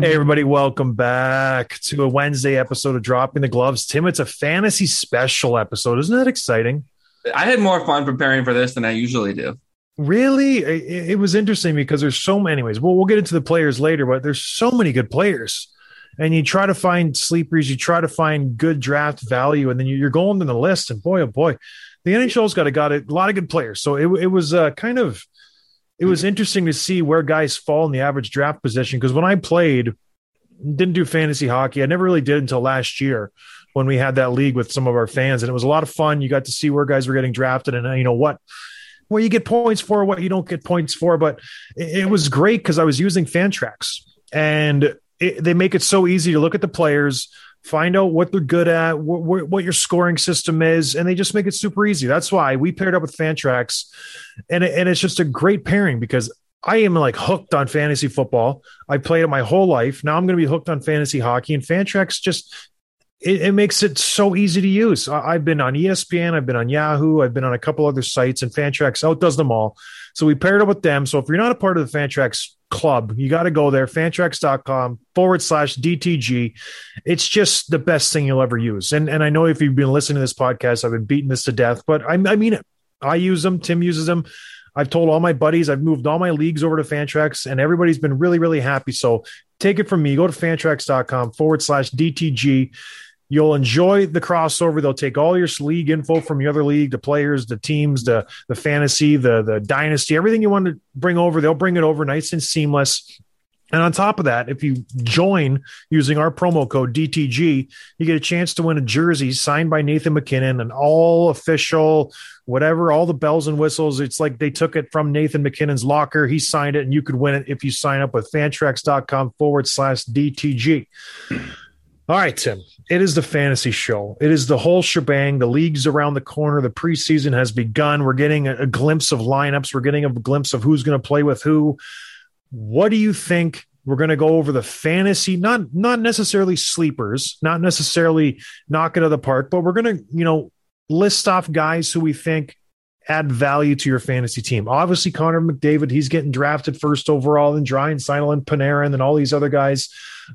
Hey, everybody, welcome back to a Wednesday episode of Dropping the Gloves. Tim, it's a fantasy special episode. Isn't that exciting? I had more fun preparing for this than I usually do. Really? It, it was interesting because there's so many, ways. Well, we'll get into the players later, but there's so many good players. And you try to find sleepers, you try to find good draft value, and then you- you're going down the list, and boy, oh boy, the NHL's got a, got a lot of good players. So it, it was uh, kind of it was interesting to see where guys fall in the average draft position because when I played, didn't do fantasy hockey. I never really did until last year when we had that league with some of our fans, and it was a lot of fun. You got to see where guys were getting drafted, and uh, you know what, where you get points for, what you don't get points for. But it, was great because I was using Fantrax, and it, they make it so easy to look at the players, find out what they're good at, wh- wh- what your scoring system is, and they just make it super easy. That's why we paired up with Fantrax, and and it's just a great pairing because I am like hooked on fantasy football. I played it my whole life. Now I'm going to be hooked on fantasy hockey, and Fantrax just it, it makes it so easy to use. I, I've been on ESPN, I've been on Yahoo, I've been on a couple other sites, and Fantrax outdoes them all. So we paired up with them. So if you're not a part of the Fantrax club, you got to go there, fantrax.com forward slash DTG. It's just the best thing you'll ever use. And and I know if you've been listening to this podcast, I've been beating this to death, but I, I mean it. I use them. Tim uses them. I've told all my buddies, I've moved all my leagues over to Fantrax, and everybody's been really, really happy. So take it from me. Go to fantrax.com forward slash DTG. You'll enjoy the crossover. They'll take all your league info from your other league, the players, the teams, the the fantasy, the the dynasty, everything you want to bring over. They'll bring it over nice and seamless. And on top of that, if you join using our promo code DTG, you get a chance to win a jersey signed by Nathan MacKinnon, an all official, whatever, all the bells and whistles. It's like they took it from Nathan MacKinnon's locker. He signed it, and you could win it if you sign up with fantrax.com forward slash DTG. All right, Tim. It is the fantasy show. It is the whole shebang. The league's around the corner. The preseason has begun. We're getting a, glimpse of lineups. We're getting a glimpse of who's going to play with who. What do you think? We're going to go over the fantasy, not not necessarily sleepers, not necessarily knock it out of the park, but we're going to, you know, list off guys who we think add value to your fantasy team. Obviously, Connor McDavid, he's getting drafted first overall, and Ryan Seinel and Panarin and then all these other guys.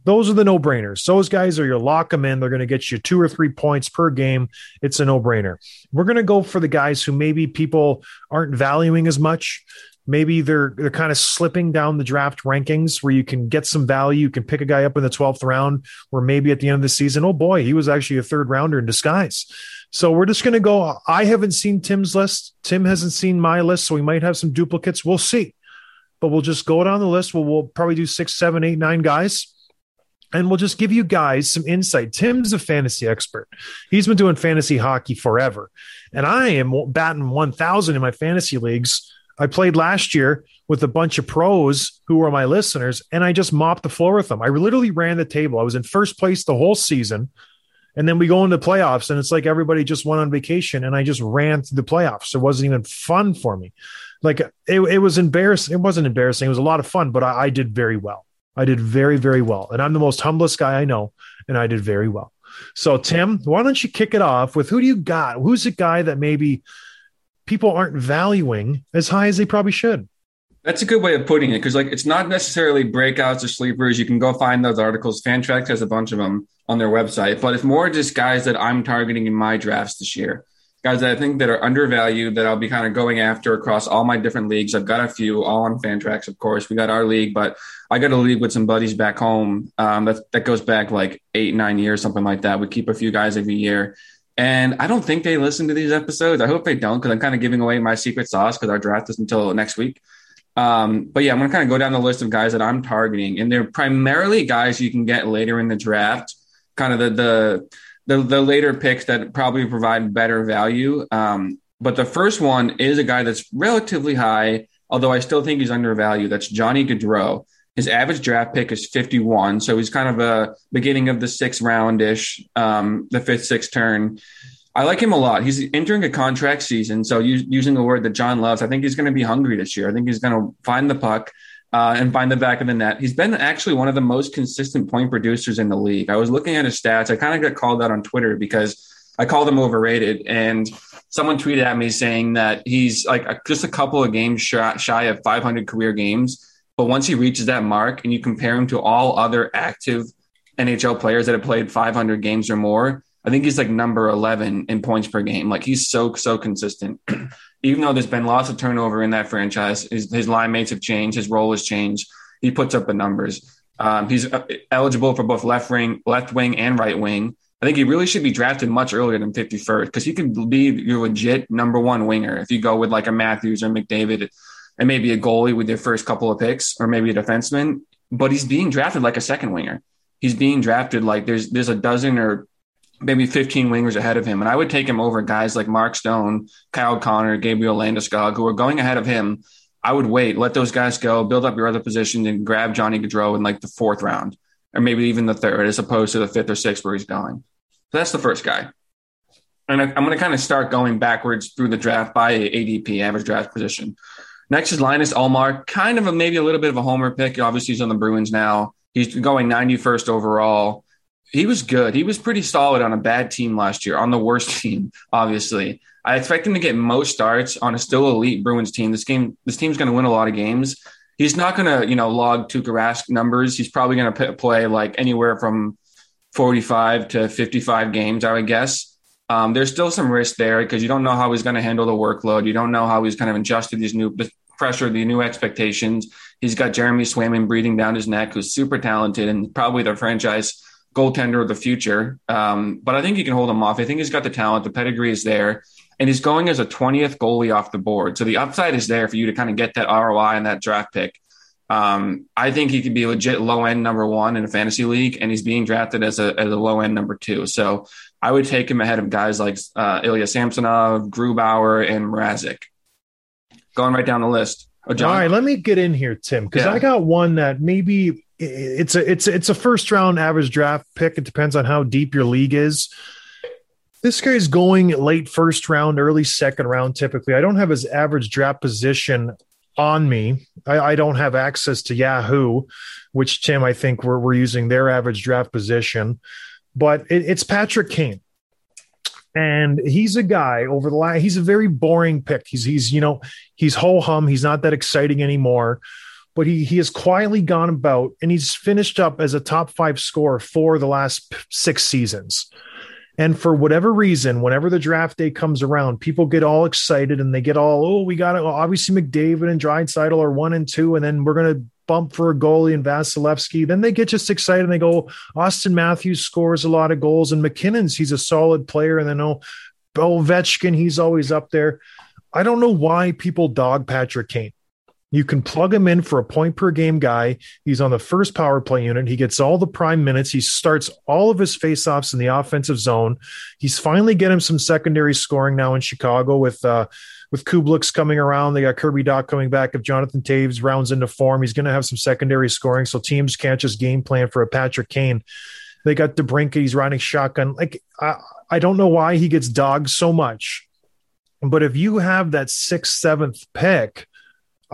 Those are the no brainers. Those guys are your lock them in. They're going to get you two or three points per game. It's a no brainer. We're going to go for the guys who maybe people aren't valuing as much. Maybe they're they're kind of slipping down the draft rankings where you can get some value. You can pick a guy up in the 12th round where maybe at the end of the season, oh boy, he was actually a third rounder in disguise. So we're just going to go. I haven't seen Tim's list. Tim hasn't seen my list, so we might have some duplicates. We'll see. But we'll just go down the list. We'll, we'll probably do six, seven, eight, nine guys. And we'll just give you guys some insight. Tim's a fantasy expert. He's been doing fantasy hockey forever. And I am batting 1,000 in my fantasy leagues. I played last year with a bunch of pros who were my listeners, and I just mopped the floor with them. I literally ran the table. I was in first place the whole season. And then we go into playoffs, and it's like everybody just went on vacation, and I just ran through the playoffs. It wasn't even fun for me. Like it, it was embarrassing. It wasn't embarrassing. It was a lot of fun, but I, I did very well. I did very, very well. And I'm the most humblest guy I know, and I did very well. So, Tim, why don't you kick it off with who do you got? Who's the guy that maybe people aren't valuing as high as they probably should? That's a good way of putting it because, like, it's not necessarily breakouts or sleepers. You can go find those articles. Fantrax has a bunch of them on their website, but it's more just guys that I'm targeting in my drafts this year. Guys that I think that are undervalued that I'll be kind of going after across all my different leagues. I've got a few, all on Fantrax, of course. We got our league, but I got a league with some buddies back home. Um, that that goes back like eight, nine years, something like that. We keep a few guys every year. And I don't think they listen to these episodes. I hope they don't because I'm kind of giving away my secret sauce because our draft is until next week. Um, but yeah, I'm going to kind of go down the list of guys that I'm targeting, and they're primarily guys you can get later in the draft, kind of the the the, the later picks that probably provide better value. Um, but the first one is a guy that's relatively high, although I still think he's undervalued. That's Johnny Gaudreau. His average draft pick is 51, so he's kind of a beginning of the sixth roundish, um, the fifth, sixth turn. I like him a lot. He's entering a contract season, so using a word that John loves, I think he's going to be hungry this year. I think he's going to find the puck uh, and find the back of the net. He's been actually one of the most consistent point producers in the league. I was looking at his stats. I kind of got called out on Twitter because I called him overrated, and someone tweeted at me saying that he's like just a couple of games shy of 500 career games. But once he reaches that mark, and you compare him to all other active NHL players that have played 500 games or more, I think he's like number 11 in points per game. Like he's so, so consistent. Even though there's been lots of turnover in that franchise, his, his line mates have changed, his role has changed. He puts up the numbers. Um, he's uh, eligible for both left wing, left wing, and right wing. I think he really should be drafted much earlier than 51st because he could be your legit number one winger if you go with like a Matthews or McDavid and maybe a goalie with your first couple of picks or maybe a defenseman. But he's being drafted like a second winger. He's being drafted like there's there's a dozen or maybe 15 wingers ahead of him. And I would take him over guys like Mark Stone, Kyle Connor, Gabriel Landeskog, who are going ahead of him. I would wait, let those guys go, build up your other position, and grab Johnny Gaudreau in like the fourth round, or maybe even the third, as opposed to the fifth or sixth where he's going. So that's the first guy. And I, am going to kind of start going backwards through the draft by ADP, average draft position. Next is Linus Ullmark, kind of a maybe a little bit of a homer pick. Obviously, he's on the Bruins now. He's going 91st overall he was good. He was pretty solid on a bad team last year, on the worst team, obviously. I expect him to get most starts on a still elite Bruins team. This game, this team's going to win a lot of games. He's not going to, you know, log Tuukka Rask numbers. He's probably going to play like anywhere from 45 to 55 games, I would guess. Um, there's still some risk there because you don't know how he's going to handle the workload. You don't know how he's kind of adjusted these new pressure, the new expectations. He's got Jeremy Swayman breathing down his neck, who's super talented and probably the franchise goaltender of the future. Um, but I think he can hold him off. I think he's got the talent, the pedigree is there, and he's going as a 20th goalie off the board. So the upside is there for you to kind of get that ROI and that draft pick. Um, I think he could be legit low end number one in a fantasy league, and he's being drafted as a as a low end number two. So I would take him ahead of guys like uh, Ilya Samsonov, Grubauer, and Mrazek. Going right down the list. Oh, All right, let me get in here, Tim, because yeah. I got one that maybe it's a it's it's a first round average draft pick. It depends on how deep your league is. This guy's going late first round, early second round. Typically, I don't have his average draft position on me. I, I don't have access to Yahoo, which Tim I think we're we're using their average draft position, but it, it's Patrick Kane and he's a guy over the line. He's a very boring pick. He's he's you know he's ho hum. He's not that exciting anymore but he he has quietly gone about and he's finished up as a top five scorer for the last six seasons. And for whatever reason, whenever the draft day comes around, people get all excited and they get all, oh, we got it. Obviously, McDavid and Draisaitl are one and two, and then we're going to bump for a goalie and Vasilevskiy. Then they get just excited and they go, Auston Matthews scores a lot of goals, and MacKinnon's, he's a solid player, and then oh, Ovechkin, he's always up there. I don't know why people dog Patrick Kane. You can plug him in for a point per game guy. He's on the first power play unit. He gets all the prime minutes. He starts all of his faceoffs in the offensive zone. He's finally getting some secondary scoring now in Chicago with uh, with Kubalik's coming around. They got Kirby Dach coming back. If Jonathan Toews rounds into form, he's going to have some secondary scoring. So teams can't just game plan for a Patrick Kane. They got DeBrincat. He's riding shotgun. Like I, I don't know why he gets dogged so much, but if you have that sixth, seventh pick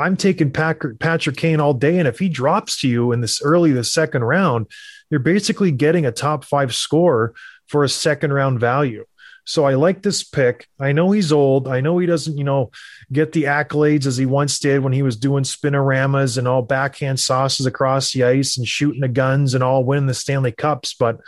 I'm taking Patrick, Kane all day. And if he drops to you in this early, the second round, you're basically getting a top five score for a second round value. So I like this pick. I know he's old. I know he doesn't, you know, get the accolades as he once did when he was doing spinoramas and all backhand sauces across the ice and shooting the guns and all winning the Stanley Cups. But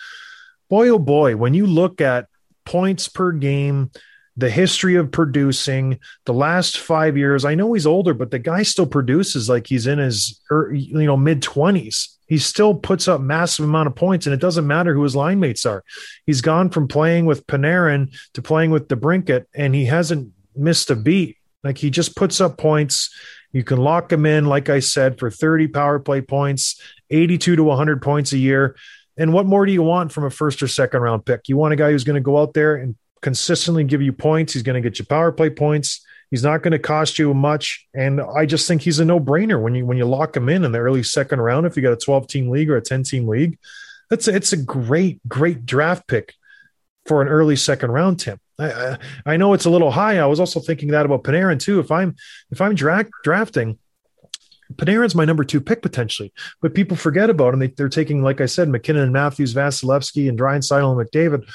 boy, oh boy, when you look at points per game, the history of producing the last five years, I know he's older, but the guy still produces like he's in his, you know, mid 20s he still puts up massive amount of points and it doesn't matter who his line mates are. He's gone from playing with Panarin to playing with DeBrincat and he hasn't missed a beat. Like he just puts up points. You can lock him in, like I said, for 30 power play points, 82 to 100 points a year. And what more do you want from a first or second round pick? You want a guy who's going to go out there and consistently give you points. He's going to get you power play points. He's not going to cost you much, and I just think he's a no brainer when you when you lock him in in the early second round. If you got a twelve team league or a ten team league, that's a, it's a great great draft pick for an early second round. Tim, I, I, I know it's a little high. I was also thinking that about Panarin too. If I'm if I'm dra- drafting. Panarin's my number two pick potentially, but people forget about him. They, are taking, like I said, MacKinnon and Matthews, Vasilevskiy, and Draisaitl and McDavid.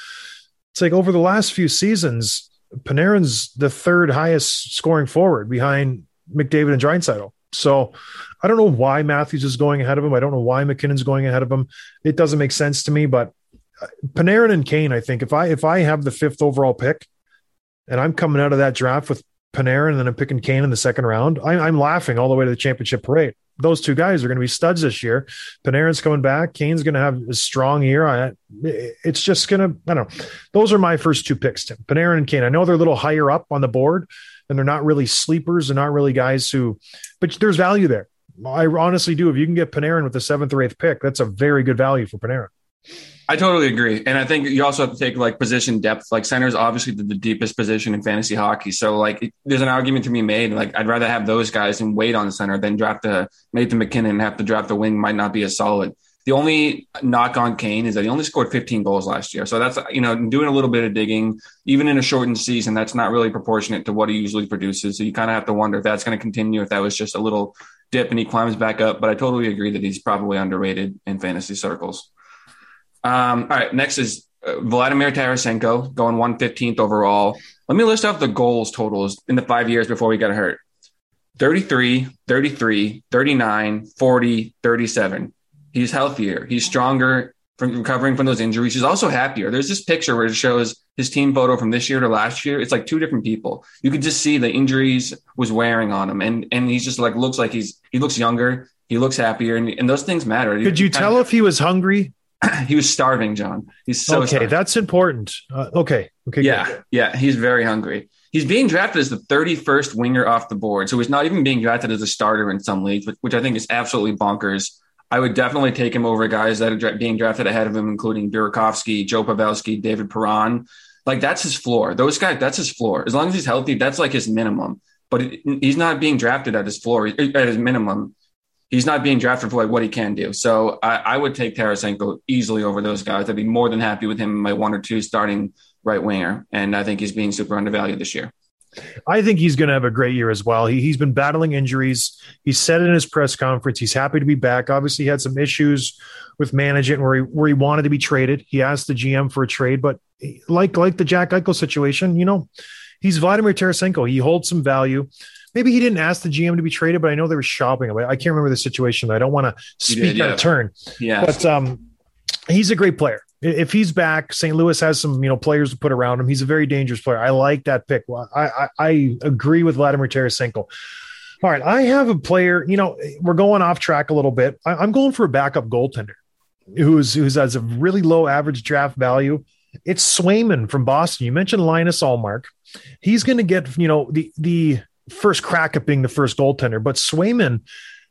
It's like over the last few seasons, Panarin's the third highest scoring forward behind McDavid and Draisaitl. So I don't know why Matthews is going ahead of him. I don't know why MacKinnon's going ahead of him. It doesn't make sense to me. But uh, Panarin and Kane, I think if I if I have the fifth overall pick, and I'm coming out of that draft with Panarin and then I'm picking Kane in the second round, I, I'm laughing all the way to the championship parade those two guys are going to be studs this year. Panarin's coming back. Kane's going to have a strong year. I, it's just going to, I don't know. Those are my first two picks, Tim. Panarin and Kane. I know they're a little higher up on the board and they're not really sleepers. They're not really guys who, but there's value there. I honestly do. If you can get Panarin with the seventh or eighth pick, that's a very good value for Panarin. I totally agree. And I think you also have to take like position depth. Like center is obviously the, the, deepest position in fantasy hockey. So like it, there's an argument to be made. Like I'd rather have those guys and wait on center than draft a Nathan MacKinnon and have to draft the wing might not be as solid. The only knock on Kane is that he only scored 15 goals last year. So that's, you know, doing a little bit of digging, even in a shortened season, that's not really proportionate to what he usually produces. So you kind of have to wonder if that's going to continue, if that was just a little dip and he climbs back up. But I totally agree that he's probably underrated in fantasy circles. Um, all right, next is uh, Vladimir Tarasenko going 115th overall. Let me list off the goals totals in the five years before we got hurt 33, 33, 39, 40, 37. He's healthier. He's stronger from recovering from those injuries. He's also happier. There's this picture where it shows his team photo from this year to last year. It's like two different people. You could just see the injuries was wearing on him, and and he's just like looks like he's he looks younger. He looks happier, and, and those things matter. Could you tell if he was hungry? he was starving, John. He's so okay. starving. That's important. Uh, okay. Okay. Yeah, good. yeah. He's very hungry. He's being drafted as the 31st winger off the board, so he's not even being drafted as a starter in some leagues, which, which I think is absolutely bonkers. I would definitely take him over guys that are being drafted ahead of him, including Burakovsky, Joe Pavelski, David Perron. Like that's his floor. Those guys, that's his floor. As long as he's healthy, that's like his minimum. But it, he's not being drafted at his floor, at his minimum he's not being drafted for like what he can do. So I, I, would take Tarasenko easily over those guys. I'd be more than happy with him in my one or two starting right winger. And I think he's being super undervalued this year. I think he's going to have a great year as well. He, he's been battling injuries. He said in his press conference he's happy to be back. Obviously, he had some issues with management where he where he wanted to be traded. He asked the GM for a trade, but like like the Jack Eichel situation, you know, he's Vladimir Tarasenko. He holds some value maybe he didn't ask the GM to be traded, but I know they were shopping. I can't remember the situation. I don't want to speak did, yeah. out of turn. Yeah, but um, he's a great player. If he's back, St. Louis has some you know players to put around him. He's a very dangerous player. I like that pick. I I, I agree with Vladimir Tarasenko. All right, I have a player. You know, we're going off track a little bit. I, I'm going for a backup goaltender who's who's has a really low average draft value. It's Swayman from Boston. You mentioned Linus Ullmark. He's going to get you know the the first crack at being the first goaltender. But Swayman,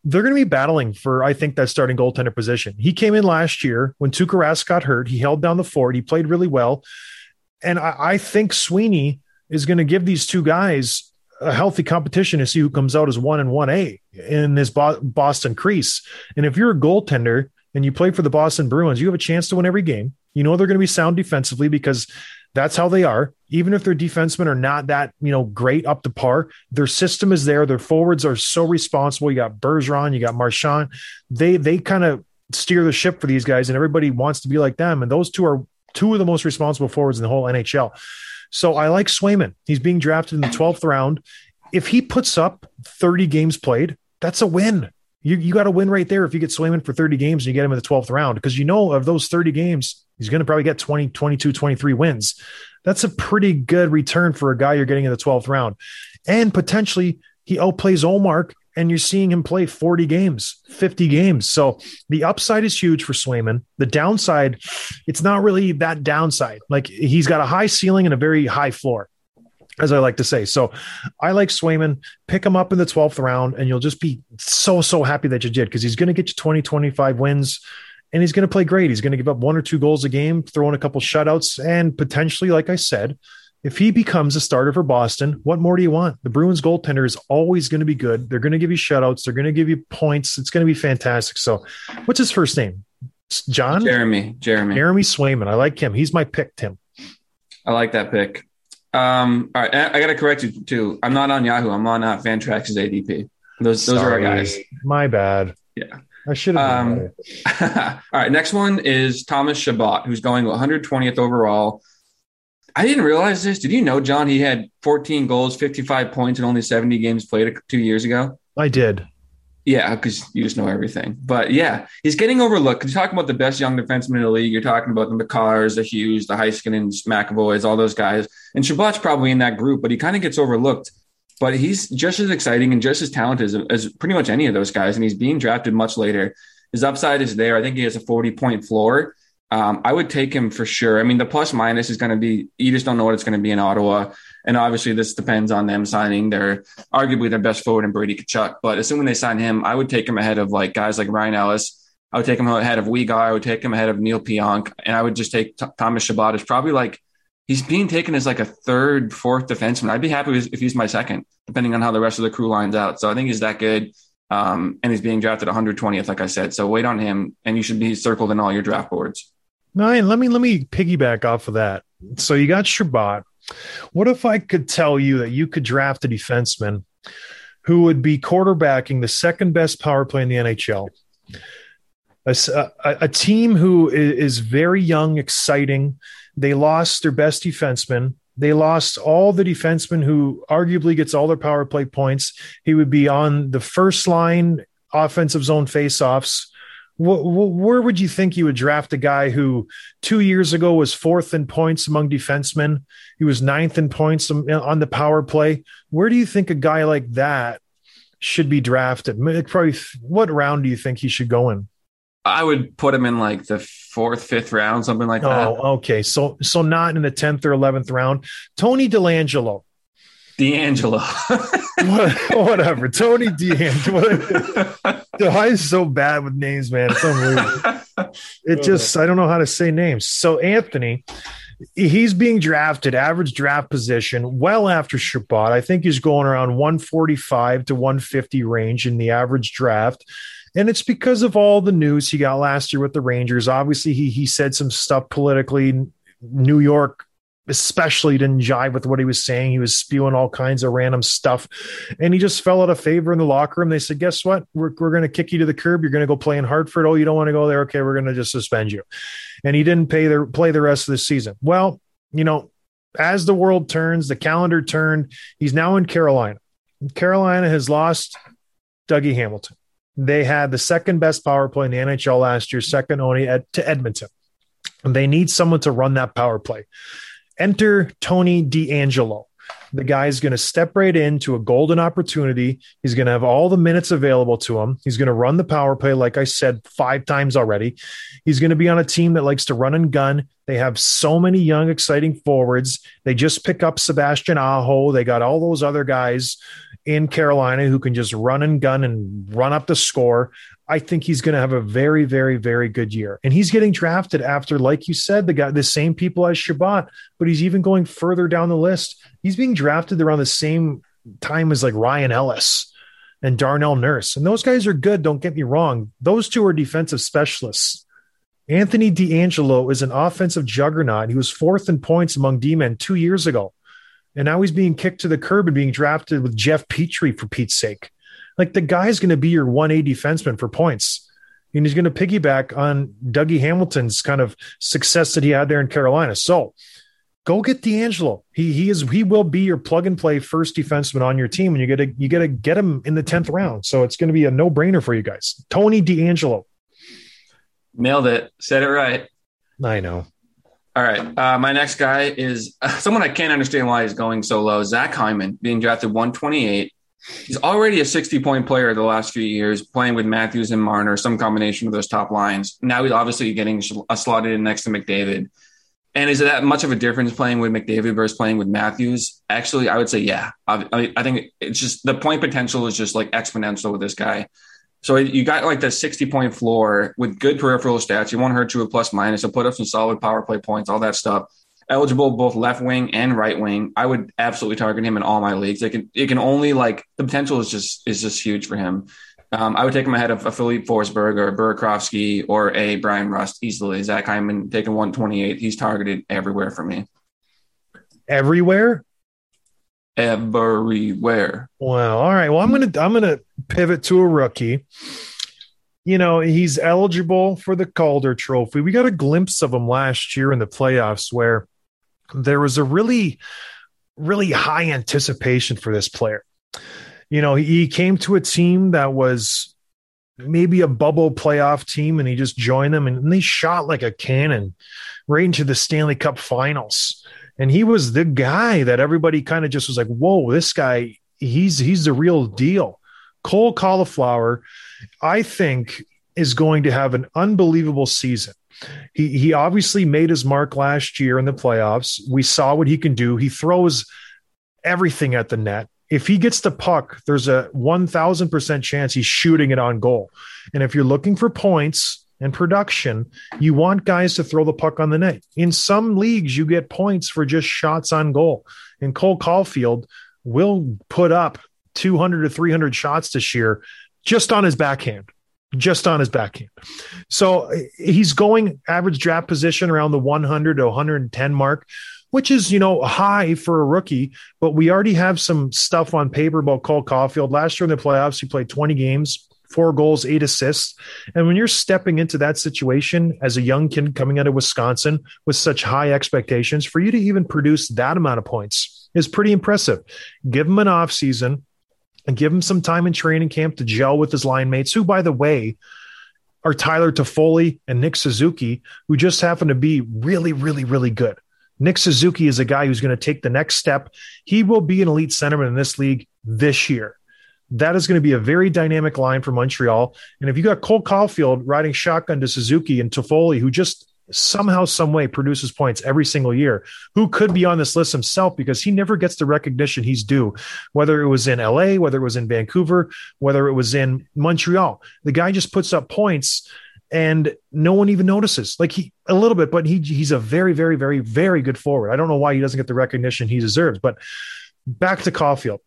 they're going to be battling for, I think, that starting goaltender position. He came in last year when Tuukka Rask got hurt. He held down the fort. He played really well. And I, I think Sweeney is going to give these two guys a healthy competition to see who comes out as one and one A in this Boston crease. And if you're a goaltender and you play for the Boston Bruins, you have a chance to win every game. You know they're going to be sound defensively because that's how they are. Even if their defensemen are not that, you know, great up to par, their system is there. Their forwards are so responsible. You got Bergeron, you got Marchand. They they kind of steer the ship for these guys, and everybody wants to be like them. And those two are two of the most responsible forwards in the whole NHL. So I like Swayman. He's being drafted in the 12th round. If he puts up 30 games played, that's a win. You, you got to win right there if you get Swayman for 30 games and you get him in the 12th round because you know of those 30 games, he's going to probably get 20, 22, 23 wins. That's a pretty good return for a guy you're getting in the 12th round. And potentially he outplays Omar and you're seeing him play 40 games, 50 games. So the upside is huge for Swayman. The downside, it's not really that downside. Like he's got a high ceiling and a very high floor, as I like to say. So I like Swayman. Pick him up in the 12th round, and you'll just be so, so happy that you did because he's going to get you 20, 25 wins. And he's going to play great. He's going to give up one or two goals a game, throw in a couple shutouts, and potentially, like I said, if he becomes a starter for Boston, what more do you want? The Bruins goaltender is always going to be good. They're going to give you shutouts. They're going to give you points. It's going to be fantastic. So, what's his first name? John? Jeremy. Jeremy. Jeremy Swayman. I like him. He's my pick, Tim. I like that pick. Um, all right, I, I got to correct you too. I'm not on Yahoo. I'm on uh, Fantrax's ADP. Those those are our guys. My bad. Yeah. I should have. Um, all right, next one is Thomas Chabot, who's going 120th overall. I didn't realize this. Did you know, John? He had 14 goals, 55 points, and only 70 games played two years ago. I did. Yeah, because you just know everything. But yeah, he's getting overlooked. You're talking about the best young defenseman in the league. You're talking about the Makars, the Hughes, the Heiskanens, McAvoys, all those guys. And Chabot's probably in that group, but he kind of gets overlooked. But he's just as exciting and just as talented as, as pretty much any of those guys. And he's being drafted much later. His upside is there. I think he has a 40 point floor. Um, I would take him for sure. I mean, the plus minus is going to be, you just don't know what it's going to be in Ottawa. And obviously, this depends on them signing their arguably their best forward in Brady Tkachuk. But assuming they sign him, I would take him ahead of like guys like Ryan Ellis. I would take him ahead of Weegar. I would take him ahead of Neal Pionk. And I would just take T- Thomas Chabot as probably like, he's being taken as like a third, fourth defenseman. I'd be happy if he's my second, depending on how the rest of the crew lines out. So I think he's that good. Um, and he's being drafted 120th, like I said. So wait on him, and you should be circled in all your draft boards. Nine. Let me let me piggyback off of that. So you got Chabot. What if I could tell you that you could draft a defenseman who would be quarterbacking the second best power play in the NHL? A team who is very young, exciting. They lost their best defenseman. They lost all the defensemen who arguably gets all their power play points. He would be on the first line offensive zone faceoffs. Wh- wh- where would you think you would draft a guy who two years ago was fourth in points among defensemen? He was ninth in points on the power play. Where do you think a guy like that should be drafted? Probably, what round do you think he should go in? I would put him in like the fourth, fifth round, something like that. Oh, okay. So, so not in the tenth or eleventh round. Tony Delangelo, DeAngelo. What- whatever. Tony DeAngelo. I'm so bad with names, man. It's unbelievable. It oh, just I don't know how to say names. So Anthony, he's being drafted, average draft position, well after Chabot. I think he's going around 145 to 150 range in the average draft. And it's because of all the news he got last year with the Rangers. Obviously, he he said some stuff politically. New York especially didn't jive with what he was saying. He was spewing all kinds of random stuff. And he just fell out of favor in the locker room. They said, Guess what? We're, we're going to kick you to the curb. You're going to go play in Hartford. Oh, you don't want to go there? Okay, we're going to just suspend you. And he didn't pay the, play the rest of the season. Well, you know, as the world turns, the calendar turned. He's now in Carolina. Carolina has lost Dougie Hamilton. They had the second best power play in the NHL last year, second only at, to Edmonton. And they need someone to run that power play. Enter Tony DeAngelo. The guy's going to step right into a golden opportunity. He's going to have all the minutes available to him. He's going to run the power play, like I said five times already. He's going to be on a team that likes to run and gun. They have so many young, exciting forwards. They just pick up Sebastian Aho. They got all those other guys in Carolina who can just run and gun and run up the score. I think he's going to have a very, very, very good year. And he's getting drafted after, like you said, the guy, the same people as Chabot, but he's even going further down the list. He's being drafted around the same time as like Ryan Ellis and Darnell Nurse. And those guys are good. Don't get me wrong. Those two are defensive specialists. Anthony DeAngelo is an offensive juggernaut. He was fourth in points among D men two years ago. And now he's being kicked to the curb and being drafted with Jeff Petry for Pete's sake. Like the guy's going to be your 1A defenseman for points. and he's going to piggyback on Dougie Hamilton's kind of success that he had there in Carolina. So go get DeAngelo. He he is he will be your plug and play first defenseman on your team, and you got to you got to get him in the tenth round. So it's going to be a no brainer for you guys. Tony DeAngelo, Nailed it. Said it right. I know. All right. Uh, my next guy is someone I can't understand why he's going so low. Zach Hyman, being drafted 128. He's already a 60 point player the last few years, playing with Matthews and Marner, some combination of those top lines. Now he's obviously getting a uh, slotted in next to McDavid. And is it that much of a difference playing with McDavid versus playing with Matthews? Actually, I would say yeah. I, I think it's just the point potential is just like exponential with this guy. So you got like the 60 point floor with good peripheral stats. You won't hurt you with plus minus. He'll put up some solid power play points, all that stuff. Eligible both left wing and right wing. I would absolutely target him in all my leagues. It can it can only like the potential is just is just huge for him. Um, I would take him ahead of a Filip Forsberg or Burakovsky or a Bryan Rust easily. Zach Hyman taking 128. He's targeted everywhere for me. Everywhere? Everywhere. Wow. All right. Well, I'm gonna I'm gonna pivot to a rookie. You know, he's eligible for the Calder Trophy. We got a glimpse of him last year in the playoffs where there was a really, really high anticipation for this player you know, he came to a team that was maybe a bubble playoff team and he just joined them and they shot like a cannon right into the Stanley Cup finals. And he was the guy that everybody kind of just was like, whoa, this guy, he's he's the real deal. Cole Cauliflower, I think, is going to have an unbelievable season. He he obviously made his mark last year in the playoffs. We saw what he can do. He throws everything at the net if he gets the puck, there's a 1000% chance he's shooting it on goal. And if you're looking for points and production, you want guys to throw the puck on the net. In some leagues, you get points for just shots on goal. And Cole Caufield will put up 200 to 300 shots this year just on his backhand. Just on his backhand. So eh, he's going average draft position around the 100 to 110 mark which is, you know, high for a rookie, but we already have some stuff on paper about Cole Caufield. Last year in the playoffs, he played 20 games, four goals, eight assists. And when you're stepping into that situation as a young kid coming out of Wisconsin with such high expectations, for you to even produce that amount of points is pretty impressive. Give him an off season and give him some time in training camp to gel with his line mates, who, by the way, are Tyler Toffoli and Nick Suzuki, who just happen to be really, really, really good. Nick Suzuki is a guy who's going to take the next step. He will be an elite centerman in this league this year. That is going to be a very dynamic line for Montreal. And if you got Cole Caufield riding shotgun to Suzuki and Toffoli, who just somehow, some way produces points every single year, who could be on this list himself because he never gets the recognition he's due, whether it was in LA, whether it was in Vancouver, whether it was in Montreal. The guy just puts up points and no one even notices. Like he a little bit, but he he's a very, very, very, very good forward. I don't know why he doesn't get the recognition he deserves. But back to Caufield.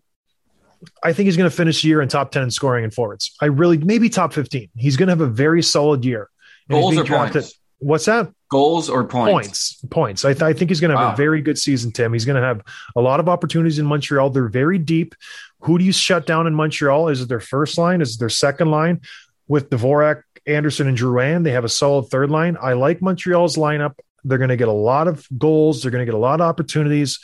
I think he's going to finish the year in top 10 in scoring and forwards. I really maybe top 15. He's going to have a very solid year. Goals or points? What's that? Goals or points? Points. Points. I, th- I think he's going to have wow. a very good season, Tim. He's going to have a lot of opportunities in Montreal. They're very deep. Who do you shut down in Montreal? Is it their first line? Is it their second line? With Dvorak, Anderson and Drouin. They have a solid third line. I like Montreal's lineup. They're going to get a lot of goals. They're going to get a lot of opportunities.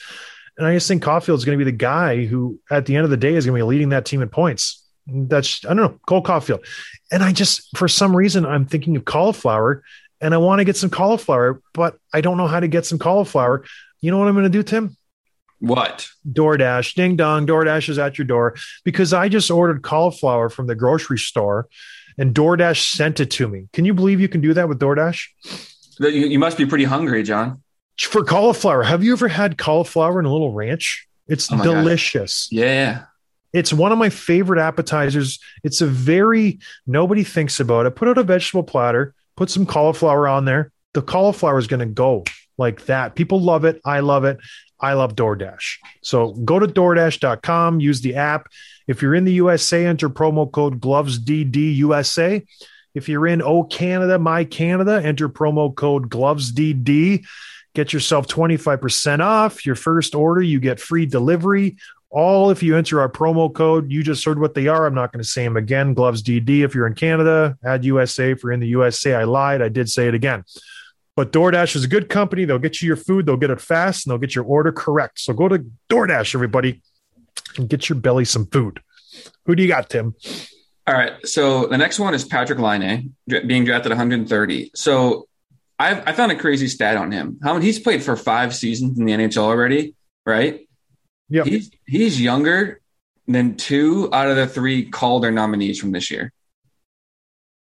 And I just think Caufield is going to be the guy who, at the end of the day, is going to be leading that team in points. That's, I don't know, Cole Caufield. And I just, for some reason, I'm thinking of cauliflower and I want to get some cauliflower, but I don't know how to get some cauliflower. You know what I'm going to do, Tim? What? DoorDash, ding dong, DoorDash is at your door because I just ordered cauliflower from the grocery store and DoorDash sent it to me. Can you believe you can do that with DoorDash? You must be pretty hungry, John. For cauliflower, have you ever had cauliflower in a little ranch? It's oh delicious. God. Yeah. It's one of my favorite appetizers. It's a very, nobody thinks about it. Put out a vegetable platter, put some cauliflower on there. The cauliflower is going to go like that. People love it. I love it. I love DoorDash. So go to DoorDash.com, use the app. If you're in the USA, enter promo code GlovesDDUSA. If you're in Oh Canada, My Canada, enter promo code GlovesDD. Get yourself 25% off your first order. You get free delivery All if you enter our promo code, you just heard what they are. I'm not going to say them again. Gloves DD if you're in Canada, add USA if you're in the USA. I lied. I did say it again. But DoorDash is a good company. They'll get you your food, they'll get it fast, and they'll get your order correct. So go to DoorDash, everybody, and get your belly some food. Who do you got, Tim? All right. So the next one is Patrik Laine, being drafted 130. So I've, I found a crazy stat on him. How he's played for five seasons in the NHL already, right? Yeah. He's he's younger than two out of the three Calder nominees from this year.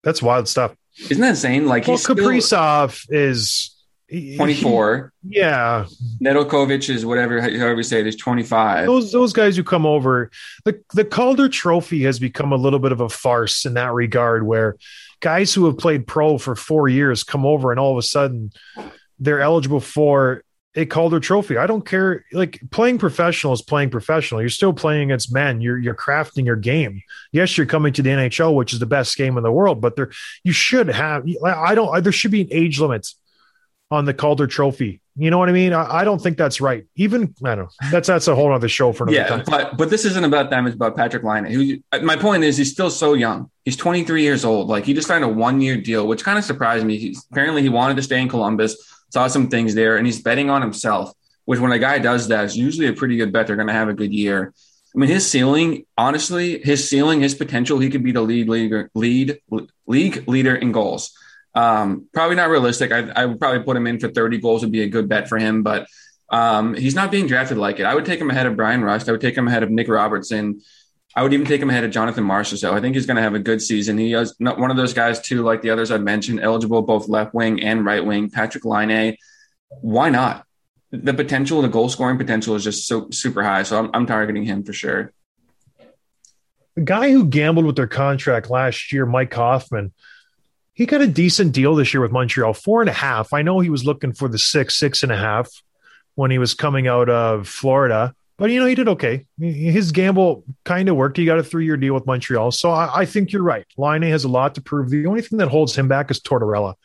That's wild stuff. Isn't that insane? Like Well, he's still Kaprizov is he- 24. he- yeah, Nedeljkovic is whatever, however you say it, is 25. those those guys who come over the the Calder Trophy has become a little bit of a farce in that regard, where guys who have played pro for four years come over and all of a sudden they're eligible for a Calder Trophy. I don't care. Like playing professional is playing professional. You're still playing against men. You're you're crafting your game. Yes, you're coming to the NHL, which is the best game in the world, but there you should have. I don't. There should be an age limit on the Calder Trophy. You know what I mean? I, I don't think that's right. Even I don't know. That's that's a whole other show for another Yeah, time. but but this isn't about them. It's about Patrik Laine. Who my point is, he's still so young. He's 23 years old. Like he just signed a one year deal, which kind of surprised me. He's, apparently, he wanted to stay in Columbus. Saw some things there, and he's betting on himself. Which when a guy does that, is usually a pretty good bet. They're going to have a good year. I mean, his ceiling, honestly, his ceiling, his potential, he could be the lead leader, lead league leader in goals. Um, probably not realistic. I, I would probably put him in for 30 goals would be a good bet for him, but um, he's not being drafted like it. I would take him ahead of Bryan Rust. I would take him ahead of Nick Robertson. I would even take him ahead of Jonathan Marchessault. So I think he's going to have a good season. He is not one of those guys too, like the others I've mentioned, eligible both left wing and right wing. Patrik Laine, why not? The potential, the goal scoring potential is just so super high. So I'm, I'm targeting him for sure. the guy who gambled with their contract last year, Mike Hoffman, he got a decent deal this year with Montreal, four and a half. I know he was looking for the six, six and a half when he was coming out of Florida, but you know he did okay. His gamble kind of worked. He got a three-year deal with Montreal, so I, I think you're right. Laine has a lot to prove. The only thing that holds him back is Tortorella.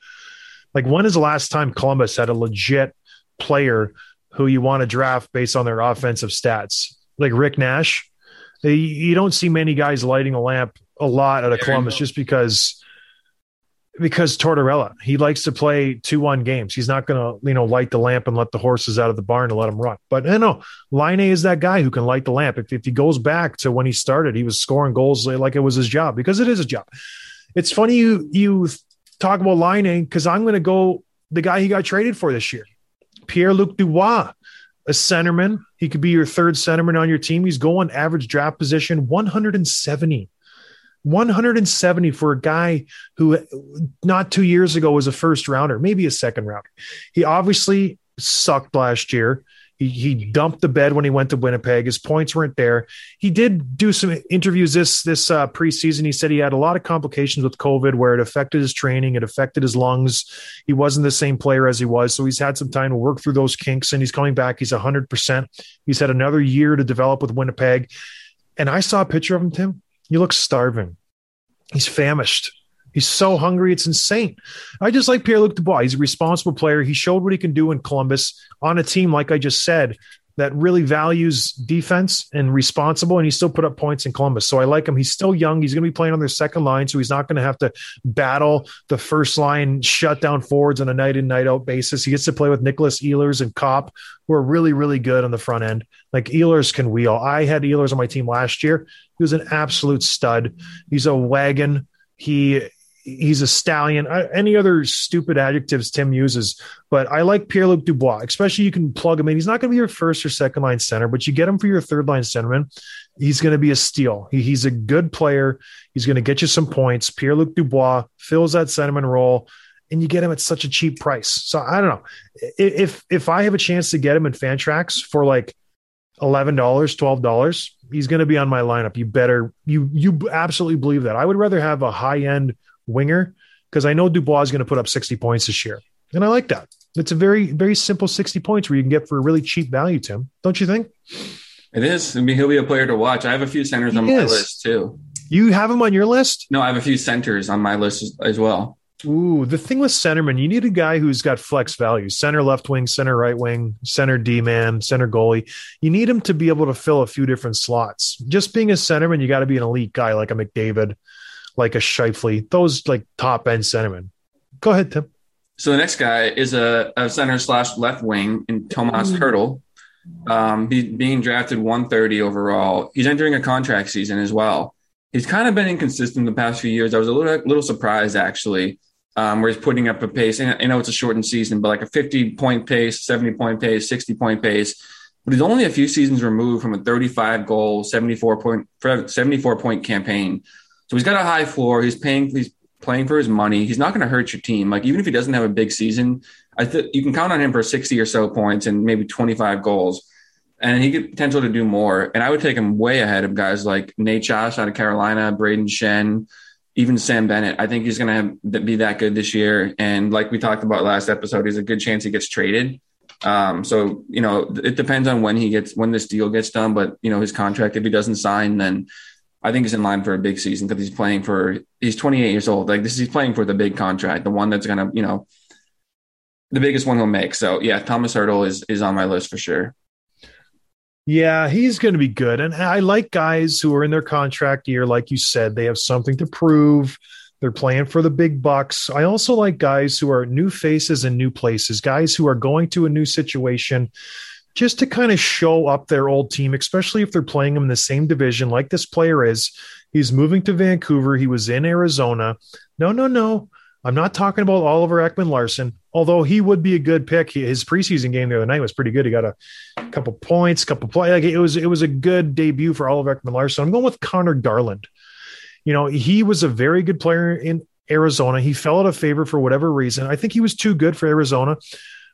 Like when is the last time Columbus had a legit player who you want to draft based on their offensive stats? Like Rick Nash, you- you don't see many guys lighting a lamp a lot out of Columbus just because because Tortorella he likes to play two one games. He's not going to you know light the lamp and let the horses out of the barn and let them run. But I know Laine is that guy who can light the lamp. If, if he goes back to when he started, he was scoring goals eh, like it was his job because it is a job. It's funny you you talk about Laine because I'm going to go the guy he got traded for this year, Pierre Luc Dubois a centerman. He could be your third centerman on your team. He's going average draft position 170. 170 for a guy who not two years ago was a first rounder, maybe a second rounder. He obviously sucked last year. He, he dumped the bed when he went to Winnipeg. His points weren't there. He did do some interviews this this uh, preseason. He said he had a lot of complications with COVID, where it affected his training, it affected his lungs. He wasn't the same player as he was, so he's had some time to work through those kinks, and he's coming back. He's hundred percent. He's had another year to develop with Winnipeg. And I saw a picture of him, Tim. He looks starving. He's famished. He's so hungry, it's insane. I just like Pierre Luc Dubois. He's a responsible player. He showed what he can do in Columbus on a team, like I just said, that really values defense and responsible, and he still put up points in Columbus. So I like him. He's still young. He's going to be playing on their second line, so he's not going to have to battle the first line shutdown forwards on a night in, night out basis. He gets to play with Nicholas Ehlers and Copp, who are really, really good on the front end. Like Ehlers can wheel. I had Ehlers on my team last year. He was an absolute stud. He's a wagon. He he's a stallion. I, any other stupid adjectives Tim uses, but I like Pierre Luc Dubois. Especially you can plug him in. He's not going to be your first or second line center, but you get him for your third line centerman. He's going to be a steal. He, he's a good player. He's going to get you some points. Pierre Luc Dubois fills that centerman role. And you get him at such a cheap price. So I don't know if if I have a chance to get him in Fantrax for like eleven dollars, twelve dollars, he's going to be on my lineup. You better you you absolutely believe that. I would rather have a high end winger because I know Dubois is going to put up sixty points this year, and I like that. It's a very very simple sixty points where you can get for a really cheap value. Tim, don't you think? It is. I mean, he'll be a player to watch. I have a few centers He on my list too. You have him on your list. No, I have a few centers on my list as, as well. Ooh, the thing with centerman, you need a guy who's got flex value center left wing, center right wing, center D man, center goalie. You need him to be able to fill a few different slots. Just being a centerman, you got to be an elite guy like a McDavid, like a Scheifele, those like top end centermen. Go ahead, Tim. So the next guy is a, a center slash left wing in Tomas Hertl, um, be, being drafted 130 overall. He's entering a contract season as well. He's kind of been inconsistent the past few years. I was a little little surprised actually um, where he's putting up a pace. And I know it's a shortened season, but like a 50 point pace, 70 point pace, 60 point pace. But he's only a few seasons removed from a 35 goal, 74 point, 74 point campaign. So he's got a high floor. He's paying, he's playing for his money. He's not going to hurt your team. Like even if he doesn't have a big season, I think you can count on him for 60 or so points and maybe 25 goals. And he could potential to do more. And I would take him way ahead of guys like Nate Josh out of Carolina, Brayden Schenn, even Sam Bennett. I think he's going to be that good this year. And like we talked about last episode, he's a good chance he gets traded. Um, so you know, it depends on when he gets when this deal gets done. But you know, his contract, if he doesn't sign, then I think he's in line for a big season because he's playing for he's 28 years old. Like this, he's playing for the big contract, the one that's to you know the biggest one he'll make. So yeah, Tomas Hertl is is on my list for sure. Yeah, he's going to be good. And I like guys who are in their contract year. Like you said, they have something to prove. They're playing for the big bucks. I also like guys who are new faces in new places, guys who are going to a new situation just to kind of show up their old team, especially if they're playing them in the same division like this player is. He's moving to Vancouver. He was in Arizona. No, no, no. I'm not talking about Oliver Ekman Larsson, although he would be a good pick. His preseason game the other night was pretty good. He got a couple points, couple play. Like it was, it was a good debut for Oliver Ekman Larsson. I'm going with Conor Garland. You know, he was a very good player in Arizona. He fell out of favor for whatever reason. I think he was too good for Arizona.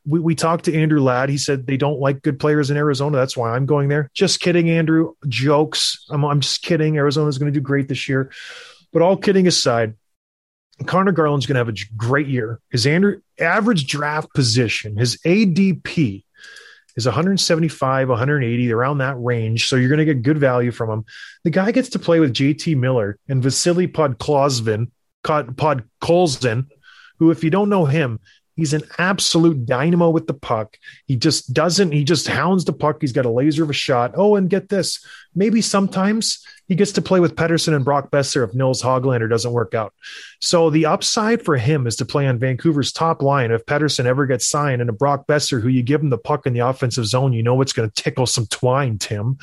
We, we talked to Andrew Ladd. He said they don't like good players in Arizona. That's why I'm going there. Just kidding, Andrew. Jokes. I'm, I'm just kidding. Arizona's going to do great this year. But all kidding aside, Conor Garland's going to have a great year. His Andrew, average draft position, his ADP is 175, 180, around that range. So you're going to get good value from him. The guy gets to play with JT Miller and Vasily Podkolzin, Podkolzin, who, if you don't know him, He's an absolute dynamo with the puck. He just doesn't, he just hounds the puck. He's got a laser of a shot. Oh, and get this maybe sometimes he gets to play with Pettersson and Brock Boeser if Nils Hoglander doesn't work out. So the upside for him is to play on Vancouver's top line. If Pettersson ever gets signed and a Brock Boeser who you give him the puck in the offensive zone, you know it's going to tickle some twine, Tim.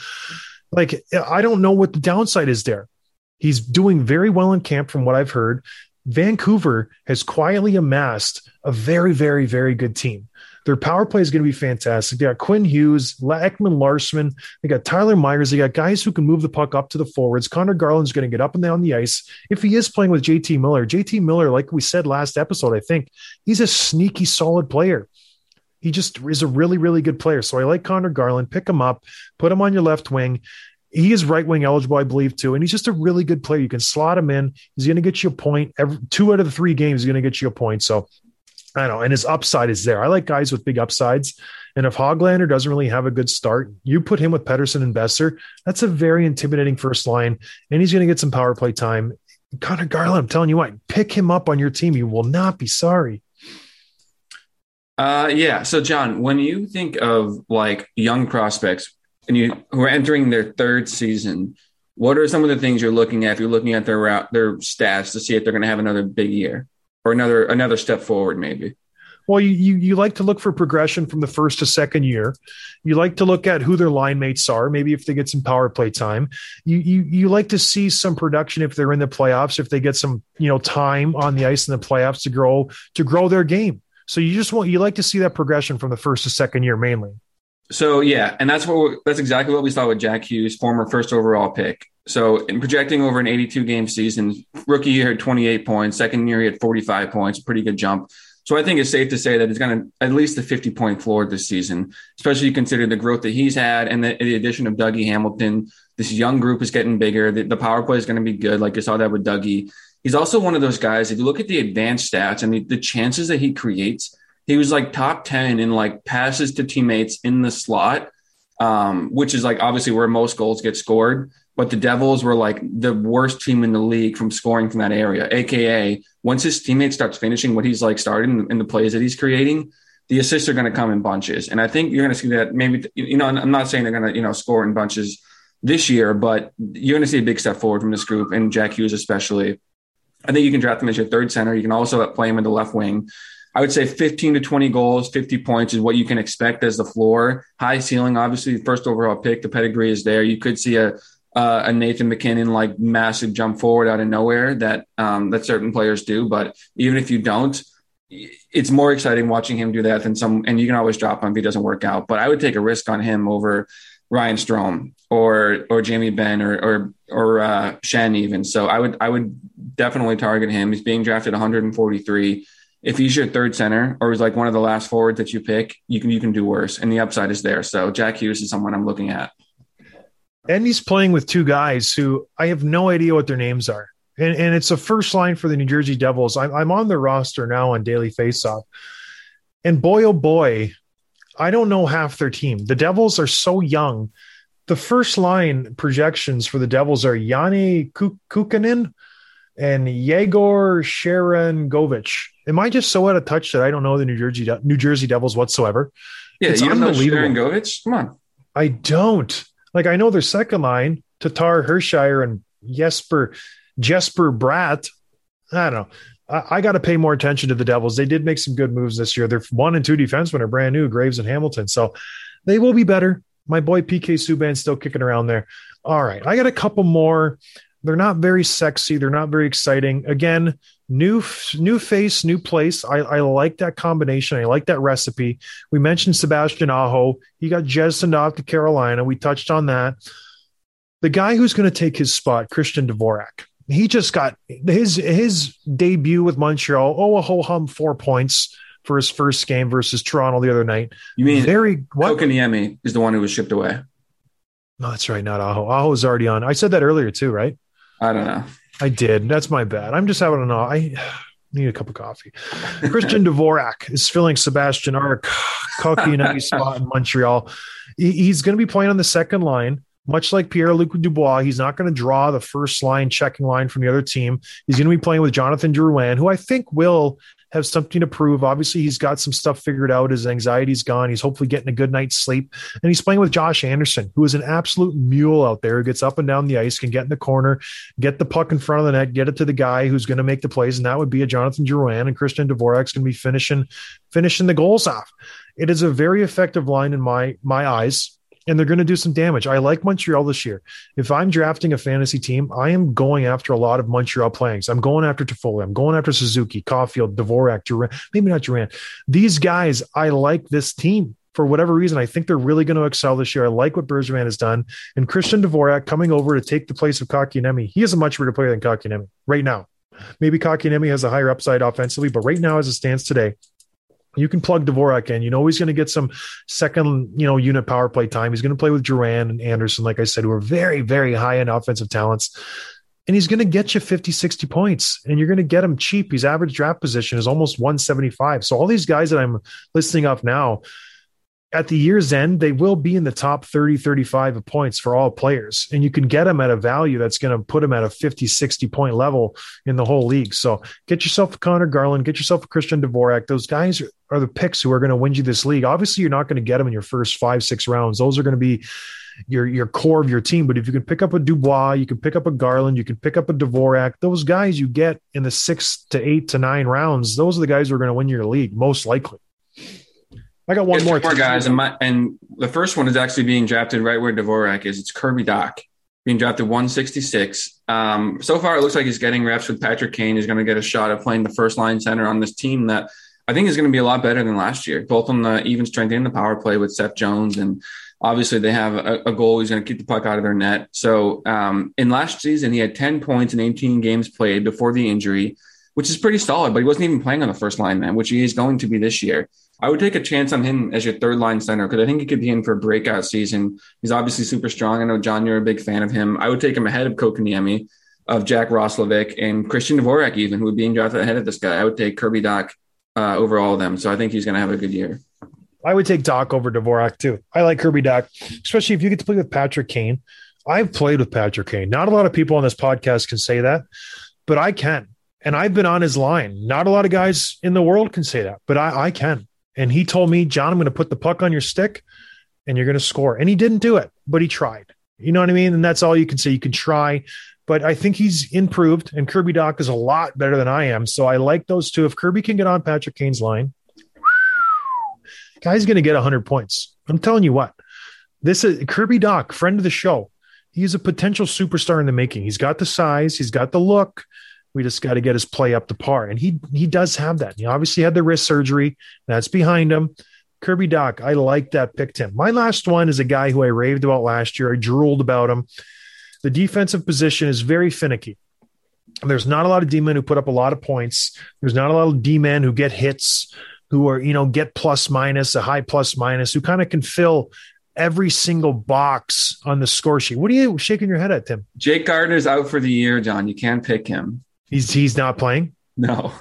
Like, I don't know what the downside is there. He's doing very well in camp from what I've heard. Vancouver has quietly amassed a very, very, very good team. Their power play is going to be fantastic. They got Quinn Hughes, Ekman Larsson. They got Tyler Myers. They got guys who can move the puck up to the forwards. Conor Garland's going to get up and down the ice. If he is playing with JT Miller, JT Miller, like we said last episode, I think he's a sneaky, solid player. He just is a really, really good player. So I like Conor Garland. Pick him up, put him on your left wing. He is right wing eligible, I believe, too. And he's just a really good player. You can slot him in. He's going to get you a point. Every, two out of the three games, he's going to get you a point. So I don't know. And his upside is there. I like guys with big upsides. And if Hoglander doesn't really have a good start, you put him with Pettersson and Boeser. That's a very intimidating first line. And he's going to get some power play time. Conor Garland, I'm telling you what, pick him up on your team. You will not be sorry. Uh, yeah. So, John, when you think of like young prospects, and you who are entering their third season, what are some of the things you're looking at? If you're looking at their their stats to see if they're going to have another big year or another another step forward, maybe. Well, you, you you like to look for progression from the first to second year. You like to look at who their line mates are, maybe if they get some power play time. You you you like to see some production if they're in the playoffs, if they get some you know time on the ice in the playoffs to grow to grow their game. So you just want you like to see that progression from the first to second year mainly. So yeah, and that's what that's exactly what we saw with Jack Hughes, former first overall pick. So in projecting over an 82 game season, rookie year had 28 points, second year he had 45 points, pretty good jump. So I think it's safe to say that he's going to at least the 50 point floor this season, especially considering the growth that he's had and the, the, addition of Dougie Hamilton. This young group is getting bigger. The, the power play is going to be good, like you saw that with Dougie. He's also one of those guys. If you look at the advanced stats and the, the chances that he creates, he was like top 10 in like passes to teammates in the slot. um, which is like obviously where most goals get scored. But the Devils were like the worst team in the league from scoring from that area. AKA, once his teammate starts finishing what he's like starting in the plays that he's creating, the assists are going to come in bunches. And I think you're going to see that maybe, you know, I'm not saying they're going to, you know, score in bunches this year, but you're going to see a big step forward from this group and Jack Hughes especially. I think you can draft him as your third center. You can also play him in the left wing. I would say 15 to 20 goals, 50 points is what you can expect as the floor. High ceiling, obviously, first overall pick. The pedigree is there. You could see a uh, a Nathan MacKinnon like massive jump forward out of nowhere that um, that certain players do. But even if you don't, it's more exciting watching him do that than some. And you can always drop him if he doesn't work out. But I would take a risk on him over Ryan Strome or or Jamie Benn or or or uh, Schenn even. So I would I would definitely target him. He's being drafted 143. If he's your third center or he's like one of the last forwards that you pick, you can you can do worse, and the upside is there. So Jack Hughes is someone I'm looking at. And he's playing with two guys who I have no idea what their names are. And, and it's a first line for the New Jersey Devils. I'm, I'm on the roster now on Daily Faceoff. And boy, oh boy, I don't know half their team. The Devils are so young. The first line projections for the Devils are Janne Kuokkanen and Yegor Sharangovich. Am I just so out of touch that I don't know the New Jersey New Jersey Devils whatsoever? Yeah, it's you don't know Sharangovich? Come on. I don't. Like I know their second line, Tatar Hischier and Jesper Jesper Bratt. I don't know. I, I got to pay more attention to the Devils. They did make some good moves this year. Their one and two defensemen are brand new, Graves and Hamilton. So they will be better. My boy PK Subban's still kicking around there. All right. I got a couple more. They're not very sexy. They're not very exciting. Again, new new face, new place. I, I like that combination. I like that recipe. We mentioned Sebastian Aho. He got jettisoned off to Carolina. We touched on that. The guy who's going to take his spot, Christian Dvorak. He just got his his debut with Montreal. Oh, a whole hum four points for his first game versus Toronto the other night. You mean very what? Is the one who was shipped away. No, that's right. Not Aho. Aho was already on. I said that earlier too, right? I don't know. I did. That's my bad. I'm just having an. I need a cup of coffee. Christian Dvorak is filling Sebastian Kotkaniemi spot in Montreal. He's going to be playing on the second line much like Pierre Luc Dubois, he's not going to draw the first line checking line from the other team. He's going to be playing with Jonathan Drouin, who I think will have something to prove. Obviously, he's got some stuff figured out. His anxiety's gone. He's hopefully getting a good night's sleep. And he's playing with Josh Anderson, who is an absolute mule out there who gets up and down the ice, can get in the corner, get the puck in front of the net, get it to the guy who's going to make the plays. And that would be a Jonathan Drouin. And Christian Dvorak's going to be finishing finishing the goals off. It is a very effective line in my my eyes and they're going to do some damage. I like Montreal this year. If I'm drafting a fantasy team, I am going after a lot of Montreal players. I'm going after Toffoli. I'm going after Suzuki, Caufield, Dvorak, Drouin, maybe not Drouin. These guys, I like this team for whatever reason. I think they're really going to excel this year. I like what Bergevin has done. And Christian Dvorak coming over to take the place of Kotkaniemi. He is a much better player than Kotkaniemi right now. Maybe Kotkaniemi has a higher upside offensively, but right now, as it stands today, you can plug Dvorak in. You know he's going to get some second, you know, unit power play time. He's going to play with Drouin and Anderson, like I said, who are very, very high end offensive talents. And he's going to get you 50, 60 points, and you're going to get him cheap. His average draft position is almost 175. So all these guys that I'm listing off now, at the year's end, they will be in the top 30, 35 of points for all players. And you can get them at a value that's going to put them at a 50, 60 point level in the whole league. So get yourself a Conor Garland, get yourself a Christian Dvorak. Those guys are, are the picks who are going to win you this league. Obviously, you're not going to get them in your first five, six rounds. Those are going to be your your core of your team. But if you can pick up a Dubois, you can pick up a Garland, you can pick up a Dvorak. Those guys you get in the six to eight to nine rounds, those are the guys who are going to win your league most likely. I got one more. more guys, and my and the first one is actually being drafted right where Dvorak is. It's Kirby Dach being drafted 166. Um, so far, it looks like he's getting reps with Patrick Kane. He's going to get a shot at playing the first line center on this team that I think is going to be a lot better than last year, both on the even strength and the power play with Seth Jones. And obviously, they have a, a goal. He's going to keep the puck out of their net. So um, in last season, he had 10 points in 18 games played before the injury, which is pretty solid, but he wasn't even playing on the first line then, which he is going to be this year. I would take a chance on him as your third line center because I think he could be in for a breakout season. He's obviously super strong. I know John, you're a big fan of him. I would take him ahead of Kotkaniemi, of Jack Roslovic, and Christian Dvorak, even who would be in drafted ahead of this guy. I would take Kirby Dach uh, over all of them. So I think he's going to have a good year. I would take Dach over Dvorak too. I like Kirby Dach, especially if you get to play with Patrick Kane. I've played with Patrick Kane. Not a lot of people on this podcast can say that, but I can. And I've been on his line. Not a lot of guys in the world can say that, but I, I can. And he told me, John, I'm going to put the puck on your stick and you're going to score. And he didn't do it, but he tried. You know what I mean? And that's all you can say. You can try, but I think he's improved. And Kirby Dach is a lot better than I am. So I like those two. If Kirby can get on Patrick Kane's line, guy's going to get 100 points. I'm telling you what. This is Kirby Dach, friend of the show. He's a potential superstar in the making. He's got the size, he's got the look. We just got to get his play up to par, and he he does have that. He obviously had the wrist surgery. That's behind him. Kirby Dach, I like that. Picked him. My last one is a guy who I raved about last year. I drooled about him. The defensive position is very finicky. There's not a lot of D men who put up a lot of points. There's not a lot of D men who get hits, who are, you know, get plus minus, a high plus minus, who kind of can fill every single box on the score sheet. What are you shaking your head at, Tim? Jake Gardiner's out for the year, John. You can't pick him. He's he's not playing. No.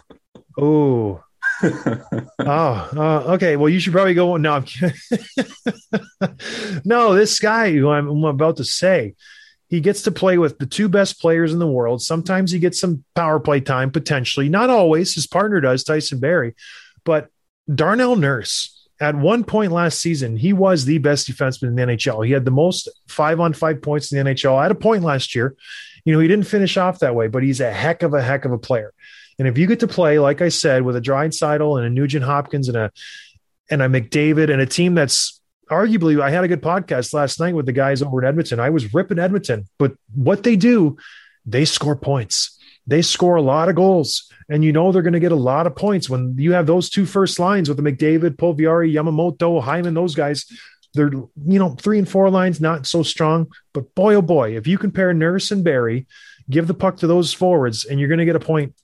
Oh, oh, uh, okay. Well, you should probably go. No, I'm kidding. no, this guy who I'm, I'm about to say, he gets to play with the two best players in the world. Sometimes he gets some power play time potentially. Not always. His partner does, Tyson Barrie, but Darnell Nurse. At one point last season, he was the best defenseman in the NHL. He had the most five on five points in the NHL at a point last year. You know, he didn't finish off that way, but he's a heck of a heck of a player. And if you get to play, like I said, with a Draisaitl and a Nugent Hopkins and a and a McDavid and a team that's arguably, I had a good podcast last night with the guys over in Edmonton. I was ripping Edmonton, but what they do, they score points. They score a lot of goals, and you know they're going to get a lot of points when you have those two first lines with the McDavid, Puljujarvi, Yamamoto, Hyman. Those guys, they're you know three and four lines not so strong, but boy oh boy, if you compare Nurse and Barrie, give the puck to those forwards, and you're going to get a point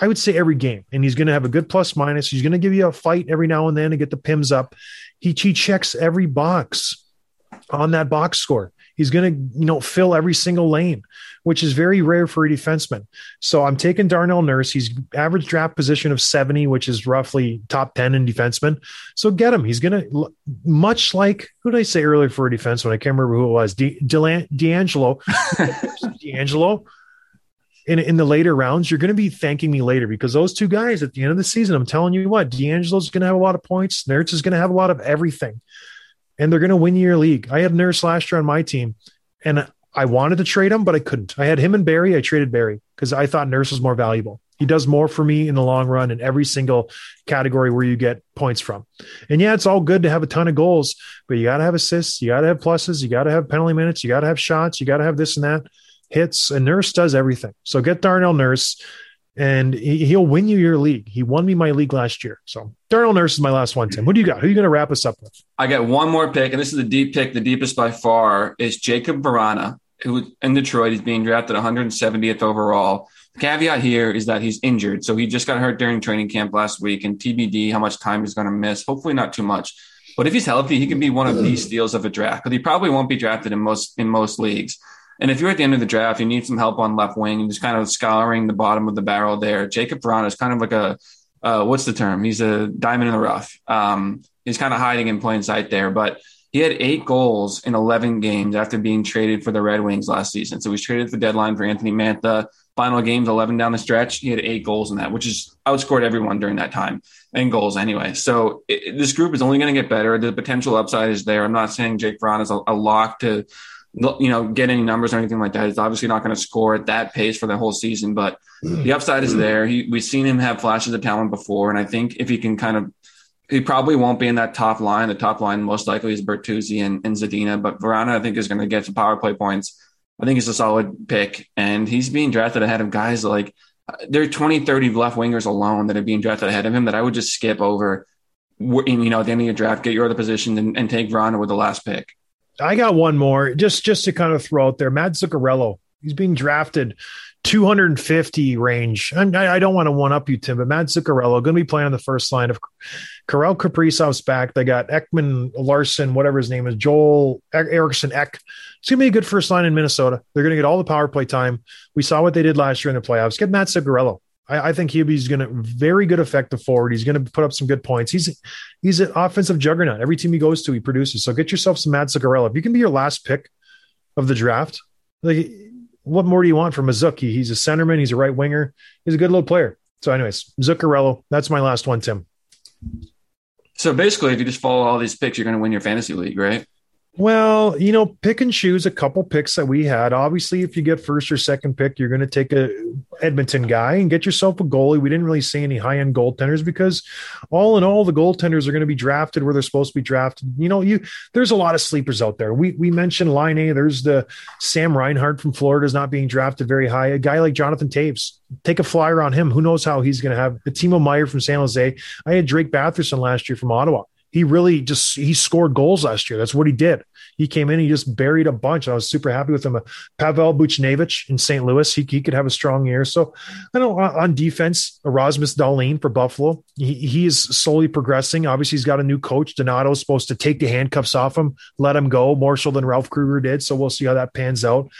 I would say every game, and he's going to have a good plus minus. He's going to give you a fight every now and then to get the pims up. He, he checks every box on that box score. He's going to, you know, fill every single lane, which is very rare for a defenseman. So I'm taking Darnell Nurse. He's average draft position of 70, which is roughly top 10 in defenseman. So get him. He's going to, much like who did I say earlier for a defenseman? I can't remember who it was. D- DeAngelo. DeAngelo in, in the later rounds, you're going to be thanking me later because those two guys at the end of the season, I'm telling you what, DeAngelo's going to have a lot of points. Nurse is going to have a lot of everything, and they're going to win your league. I had Nurse last year on my team, and I wanted to trade him, but I couldn't. I had him and Barrie. I traded Barrie because I thought Nurse was more valuable. He does more for me in the long run in every single category where you get points from. And yeah, it's all good to have a ton of goals, but you got to have assists, you got to have pluses, you got to have penalty minutes, you got to have shots, you got to have this and that hits, and Nurse does everything. So get Darnell Nurse, and he, will win you your league. He won me my league last year. So Darnell Nurse is my last one. Tim, who do you got? Who are you going to wrap us up with? I got one more pick, and this is the deep pick. The deepest by far is Jakub Vrana, who in Detroit is being drafted 170th overall. The caveat here is that he's injured, so he just got hurt during training camp last week, and TBD how much time he's going to miss. Hopefully, not too much. But if he's healthy, he can be one of the steals of a draft. But he probably won't be drafted in most in most leagues. And if you're at the end of the draft, you need some help on left wing and just kind of scouring the bottom of the barrel there. Jakub Vrana is kind of like a uh, what's the term? He's a diamond in the rough. Um, he's kind of hiding in plain sight there, but he had eight goals in 11 games after being traded for the Red Wings last season. So he's traded the deadline for Anthony Mantha. Final games, 11 down the stretch. He had eight goals in that, which is outscored everyone during that time and goals anyway. So it, this group is only going to get better. The potential upside is there. I'm not saying Jake Vrana is a, a lock to you know, get any numbers or anything like that. He's obviously not going to score at that pace for the whole season, but mm-hmm. the upside is there. He, we've seen him have flashes of talent before, and I think if he can kind of, he probably won't be in that top line. The top line most likely is Bertuzzi and, and Zadina, but Vrana I think is going to get some power play points. I think he's a solid pick, and he's being drafted ahead of guys like uh, there are 20, 30 left wingers alone that are being drafted ahead of him that I would just skip over. You know, at the end of your draft, get your other position and, and take Vrana with the last pick. I got one more just just to kind of throw out there. Matt Zuccarello, he's being drafted 250 range. I, I don't want to one up you, Tim, but Matt Zuccarello going to be playing on the first line of Kirill Kaprizov's back. They got Ekman Larson, whatever his name is, Joel Eriksson Ek. It's going to be a good first line in Minnesota. They're going to get all the power play time. We saw what they did last year in the playoffs. Get Matt Zuccarello. I, I think he's going to very good effective forward. He's going to put up some good points. He's he's an offensive juggernaut. Every team he goes to, he produces. So get yourself some Matt Zuccarello. If you can be your last pick of the draft, like what more do you want from Azuki? He's a centerman. He's a right winger. He's a good little player. So, anyways, Zuccarello. That's my last one, Tim. So basically, if you just follow all these picks, you're going to win your fantasy league, right? Well, you know, pick and choose a couple picks that we had. Obviously, if you get first or second pick, you're going to take a Edmonton guy and get yourself a goalie. We didn't really see any high end goaltenders because, all in all, the goaltenders are going to be drafted where they're supposed to be drafted. You know, you there's a lot of sleepers out there. We we mentioned Laine. There's the Sam Reinhart from Florida is not being drafted very high. A guy like Jonathan Toews, take a flyer on him. Who knows how he's going to have a Timo Meier from San Jose. I had Drake Batherson last year from Ottawa he really just he scored goals last year. That's what he did. He came in, he just buried a bunch. I was super happy with him. Uh, Pavel Buchnevich in St. Louis, he, he could have a strong year. So I know on defense, Erasmus Dahlin for Buffalo, he, he is slowly progressing. Obviously, he's got a new coach. Donato is supposed to take the handcuffs off him, let him go more so than Ralph Krueger did. So we'll see how that pans out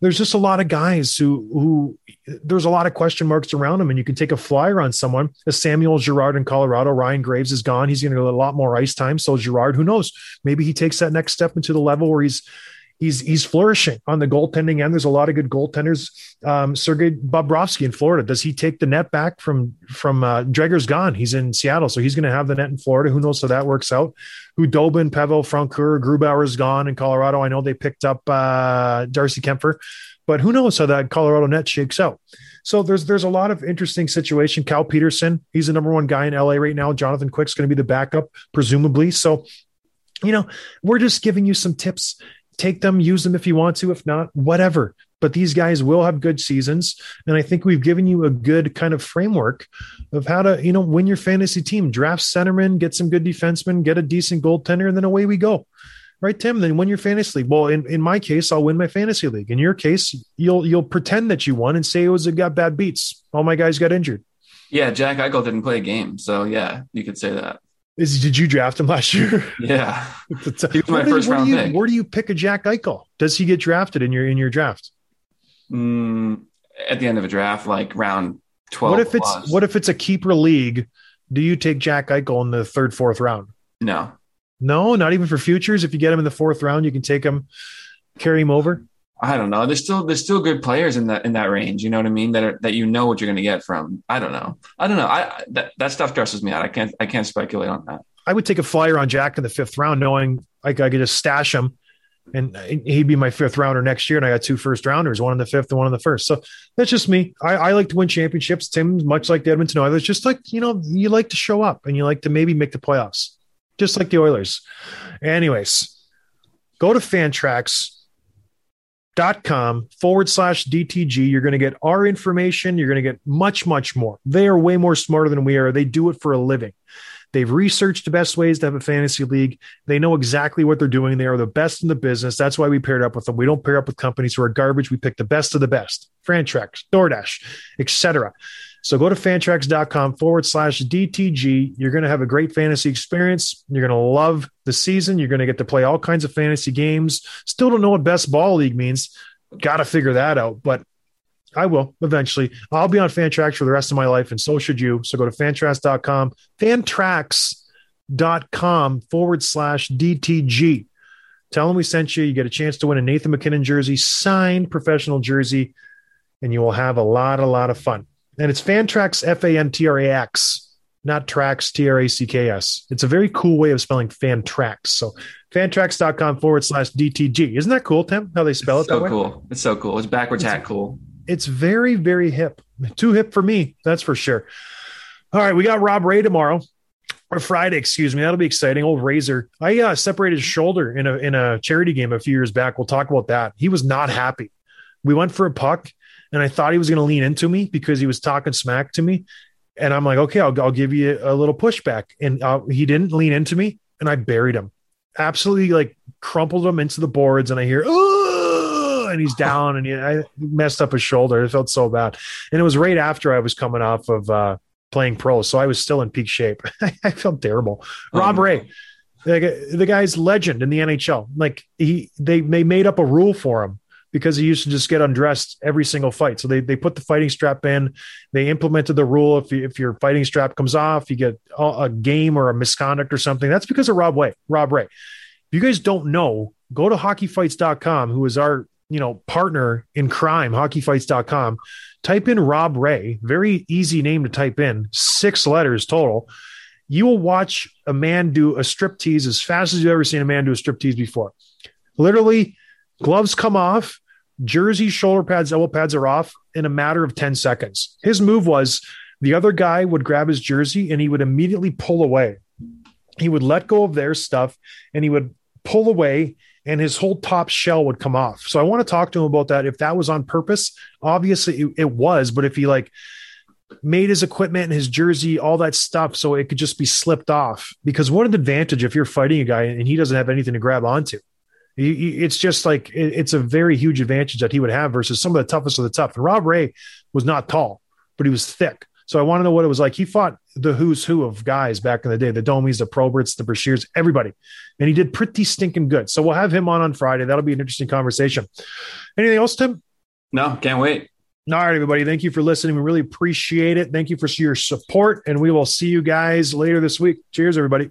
there's just a lot of guys who who there's a lot of question marks around him, and you can take a flyer on someone. As Samuel Girard in Colorado, Ryan Graves is gone. He's going to get a lot more ice time. So Girard, who knows? Maybe he takes that next step into the level where he's he's he's flourishing on the goaltending end. There's a lot of good goaltenders. Um, Sergei Bobrovsky in Florida. Does he take the net back from from uh, Driedger's gone? He's in Seattle, so he's going to have the net in Florida. Who knows how that works out? Khudobin, Pavel Francouz, Grubauer is gone in Colorado. I know they picked up uh, Darcy Kuemper, but who knows how that Colorado net shakes out. So there's there's a lot of interesting situation. Cal Petersen, he's the number one guy in LA right now. Jonathan Quick's going to be the backup, presumably. So, you know, we're just giving you some tips take them, use them if you want to. If not, whatever. But these guys will have good seasons. And I think we've given you a good kind of framework of how to, you know, win your fantasy team. Draft centerman, get some good defensemen, get a decent goaltender, and then away we go. Right, Tim? Then win your fantasy league. Well, in, in my case, I'll win my fantasy league. In your case, you'll you'll pretend that you won and say oh, it was a got bad beats. All my guys got injured. Yeah, Jack Eichel didn't play a game, so yeah, you could say that. Is did you draft him last year? Yeah, he was my first round you, pick. Where do you pick a Jack Eichel? Does he get drafted in your in your draft? Mm, at the end of a draft, like round twelve. What if it's what if it's a keeper league? Do you take Jack Eichel in the third, fourth round? No, No, not even for futures. If you get him in the fourth round, you can take him, carry him over. I don't know. There's still there's still good players in that in that range. You know what I mean? That are, that you know what you're going to get from. I don't know. I don't know. I that that stuff stresses me out. I can't I can't speculate on that. I would take a flyer on Jack in the fifth round, knowing I, I could just stash him, and he'd be my fifth rounder next year. And I got two first rounders, one in the fifth and one in the first. So that's just me. I, I like to win championships. Tim, much like the Edmonton Oilers, just like you know, you like to show up and you like to maybe make the playoffs, just like the Oilers. Anyways, go to Fantrax dot com forward slash DTG. You're going to get our information. You're going to get much, much more. They are way more smarter than we are. They do it for a living. They've researched the best ways to have a fantasy league. They know exactly what they're doing. They are the best in the business. That's why we paired up with them. We don't pair up with companies who are garbage. We pick the best of the best. Fantrax, DoorDash, etc. So go to fantrax.com forward slash DTG. You're going to have a great fantasy experience. You're going to love the season. You're going to get to play all kinds of fantasy games. Still don't know what best ball league means. Got to figure that out. But I will eventually. I'll be on Fantrax for the rest of my life, and so should you. So go to fantrax.com, fantrax.com forward slash DTG. Tell them we sent you. You get a chance to win a Nathan MacKinnon jersey, signed professional jersey, and you will have a lot, a lot of fun. And it's Fantrax, F A N T R A X, not Trax, T R A C K S. It's a very cool way of spelling Fantrax. So fantrax.com forward slash DTG. Isn't that cool, Tim? How they spell it that so way? cool. It's so cool. It's backwards hat cool. it's very, very hip. Too hip for me, that's for sure. All right, we got Rob Ray tomorrow or Friday, excuse me. That'll be exciting. Old Razor. I uh, separated his shoulder in a in a charity game a few years back. We'll talk about that. He was not happy. We went for a puck, and I thought he was going to lean into me because he was talking smack to me. And I'm like, okay, I'll, I'll give you a little pushback. And uh, he didn't lean into me, and I buried him. Absolutely, like crumpled him into the boards. And I hear, oh, and he's down, and he, I messed up his shoulder. It felt so bad. And it was right after I was coming off of uh, playing pro, so I was still in peak shape. I felt terrible. Rob Oh, Ray, the, the guy's legend in the NHL. Like he, they they made up a rule for him because he used to just get undressed every single fight. So they, they put the fighting strap in. They implemented the rule if you, if your fighting strap comes off, you get a, game or a misconduct or something. That's because of Rob Way, Rob Ray. If you guys don't know, go to hockeyfights.com, who is our you know partner in crime, hockeyfights.com. Type in Rob Ray, very easy name to type in, six letters total. You will watch a man do a strip tease as fast as you've ever seen a man do a strip tease before. Literally, gloves come off, jersey, shoulder pads, elbow pads are off in a matter of 10 seconds. His move was the other guy would grab his jersey and he would immediately pull away. He would let go of their stuff and he would pull away and his whole top shell would come off. So I want to talk to him about that. If that was on purpose, obviously it, it was, but if he like made his equipment and his jersey, all that stuff, so it could just be slipped off. Because what an advantage if you're fighting a guy and he doesn't have anything to grab onto. It's just like it's a very huge advantage that he would have versus some of the toughest of the tough. And Rob Ray was not tall, but he was thick. So I want to know what it was like. He fought the who's who of guys back in the day, the Domies, the Proberts, the Brashears, everybody. And he did pretty stinking good. So we'll have him on on Friday. That'll be an interesting conversation. Anything else, Tim? No, can't wait. All right, everybody. Thank you for listening. We really appreciate it. Thank you for your support. And we will see you guys later this week. Cheers, everybody.